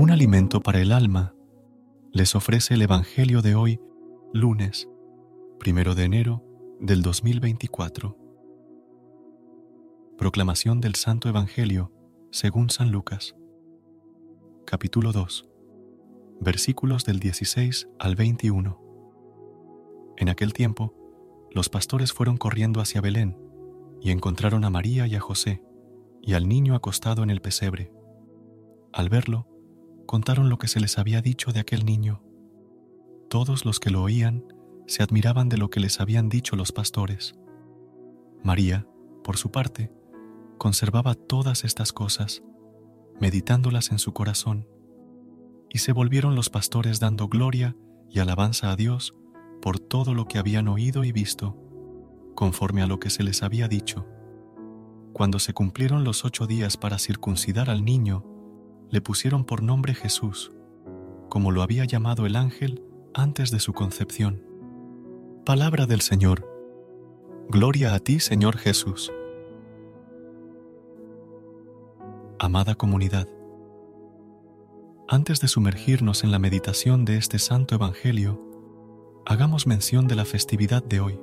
Un alimento para el alma les ofrece el Evangelio de hoy, lunes, primero de enero del 2024. Proclamación del Santo Evangelio según San Lucas. Capítulo 2. Versículos del 16 al 21. En aquel tiempo, los pastores fueron corriendo hacia Belén y encontraron a María y a José y al niño acostado en el pesebre. Al verlo, contaron lo que se les había dicho de aquel niño. Todos los que lo oían se admiraban de lo que les habían dicho los pastores. María, por su parte, conservaba todas estas cosas, meditándolas en su corazón, y se volvieron los pastores dando gloria y alabanza a Dios por todo lo que habían oído y visto, conforme a lo que se les había dicho. Cuando se cumplieron los ocho días para circuncidar al niño, le pusieron por nombre Jesús, como lo había llamado el ángel antes de su concepción. Palabra del Señor. Gloria a ti, Señor Jesús. Amada comunidad, antes de sumergirnos en la meditación de este santo Evangelio, hagamos mención de la festividad de hoy.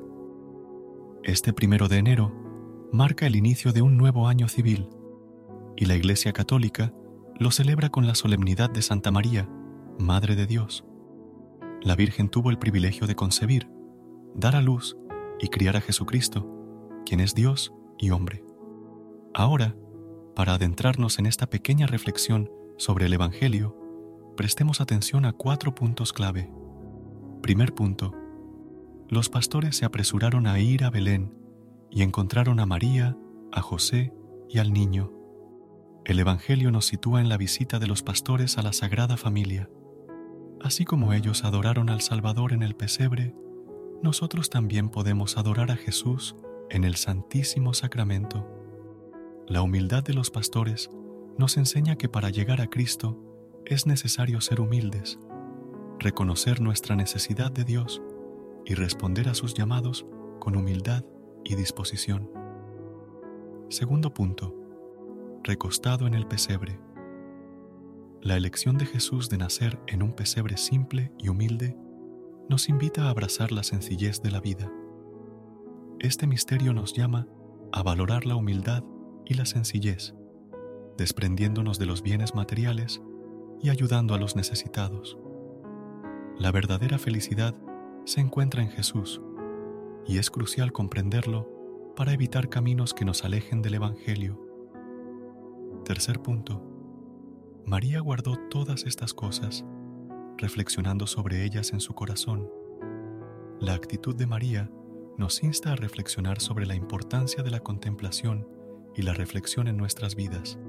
Este primero de enero marca el inicio de un nuevo año civil y la Iglesia Católica lo celebra con la solemnidad de Santa María, Madre de Dios. La Virgen tuvo el privilegio de concebir, dar a luz y criar a Jesucristo, quien es Dios y hombre. Ahora, para adentrarnos en esta pequeña reflexión sobre el Evangelio, prestemos atención a cuatro puntos clave. Primer punto. Los pastores se apresuraron a ir a Belén y encontraron a María, a José y al niño. El Evangelio nos sitúa en la visita de los pastores a la Sagrada Familia. Así como ellos adoraron al Salvador en el pesebre, nosotros también podemos adorar a Jesús en el Santísimo Sacramento. La humildad de los pastores nos enseña que para llegar a Cristo es necesario ser humildes, reconocer nuestra necesidad de Dios y responder a sus llamados con humildad y disposición. Segundo punto recostado en el pesebre. La elección de Jesús de nacer en un pesebre simple y humilde nos invita a abrazar la sencillez de la vida. Este misterio nos llama a valorar la humildad y la sencillez, desprendiéndonos de los bienes materiales y ayudando a los necesitados. La verdadera felicidad se encuentra en Jesús y es crucial comprenderlo para evitar caminos que nos alejen del Evangelio Tercer punto. María guardó todas estas cosas, reflexionando sobre ellas en su corazón. La actitud de María nos insta a reflexionar sobre la importancia de la contemplación y la reflexión en nuestras vidas.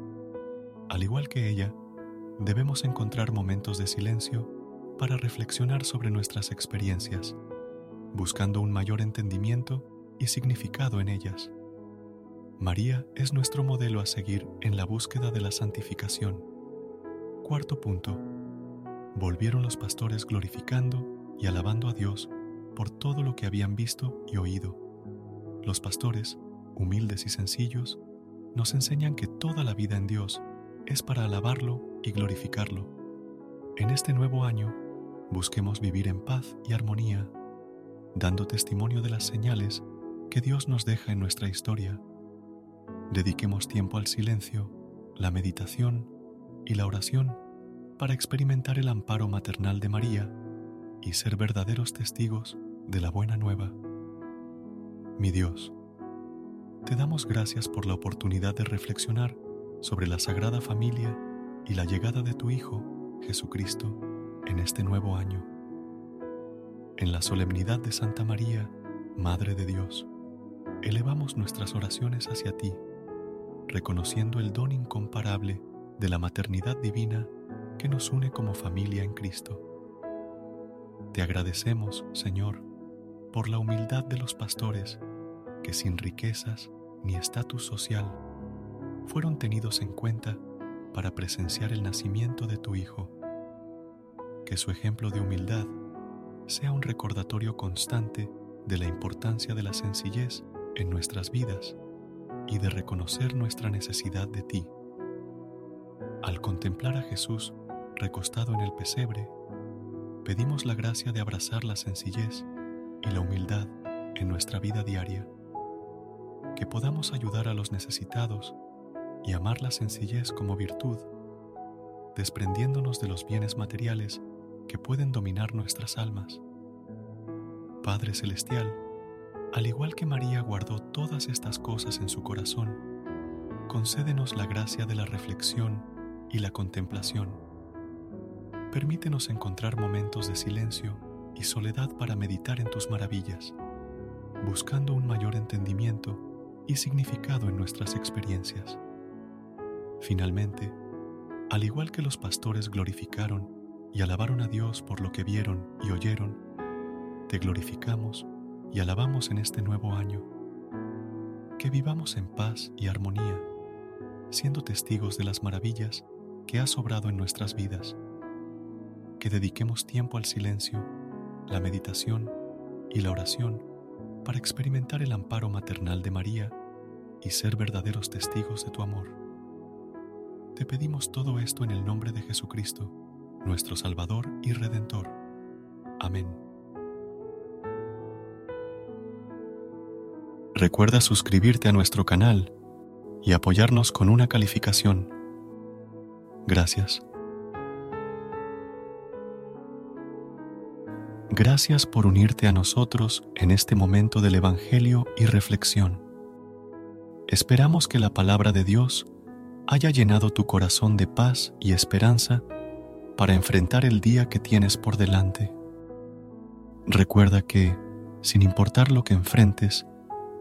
Al igual que ella, debemos encontrar momentos de silencio para reflexionar sobre nuestras experiencias, buscando un mayor entendimiento y significado en ellas. María es nuestro modelo a seguir en la búsqueda de la santificación. Cuarto punto. Volvieron los pastores glorificando y alabando a Dios por todo lo que habían visto y oído. Los pastores, humildes y sencillos, nos enseñan que toda la vida en Dios es para alabarlo y glorificarlo. En este nuevo año, busquemos vivir en paz y armonía, dando testimonio de las señales que Dios nos deja en nuestra historia dediquemos tiempo al silencio, la meditación y la oración para experimentar el amparo maternal de María y ser verdaderos testigos de la buena nueva. Mi Dios, te damos gracias por la oportunidad de reflexionar sobre la Sagrada Familia y la llegada de tu Hijo, Jesucristo, en este nuevo año. En la solemnidad de Santa María, Madre de Dios, elevamos nuestras oraciones hacia ti, reconociendo el don incomparable de la maternidad divina que nos une como familia en Cristo. Te agradecemos, Señor, por la humildad de los pastores que sin riquezas ni estatus social fueron tenidos en cuenta para presenciar el nacimiento de tu Hijo. Que su ejemplo de humildad sea un recordatorio constante de la importancia de la sencillez en nuestras vidas y de reconocer nuestra necesidad de ti. Al contemplar a Jesús recostado en el pesebre, pedimos la gracia de abrazar la sencillez y la humildad en nuestra vida diaria, que podamos ayudar a los necesitados y amar la sencillez como virtud, desprendiéndonos de los bienes materiales que pueden dominar nuestras almas. Padre Celestial, al igual que María guardó todas estas cosas en su corazón, concédenos la gracia de la reflexión y la contemplación. Permítenos encontrar momentos de silencio y soledad para meditar en tus maravillas, buscando un mayor entendimiento y significado en nuestras experiencias. Finalmente, al igual que los pastores glorificaron y alabaron a Dios por lo que vieron y oyeron, te glorificamos alabamos en este nuevo año. Que vivamos en paz y armonía, siendo testigos de las maravillas que has obrado en nuestras vidas. Que dediquemos tiempo al silencio, la meditación y la oración para experimentar el amparo maternal de María y ser verdaderos testigos de tu amor. Te pedimos todo esto en el nombre de Jesucristo, nuestro Salvador y Redentor. Amén. Recuerda suscribirte a nuestro canal y apoyarnos con una calificación. Gracias. Gracias por unirte a nosotros en este momento del Evangelio y reflexión. Esperamos que la palabra de Dios haya llenado tu corazón de paz y esperanza para enfrentar el día que tienes por delante. Recuerda que, sin importar lo que enfrentes,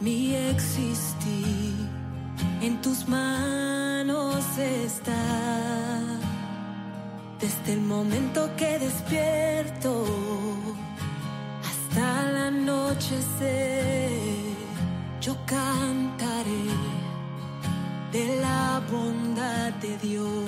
Mi existir en tus manos está. Desde el momento que despierto hasta el anochecer, yo cantaré de la bondad de Dios.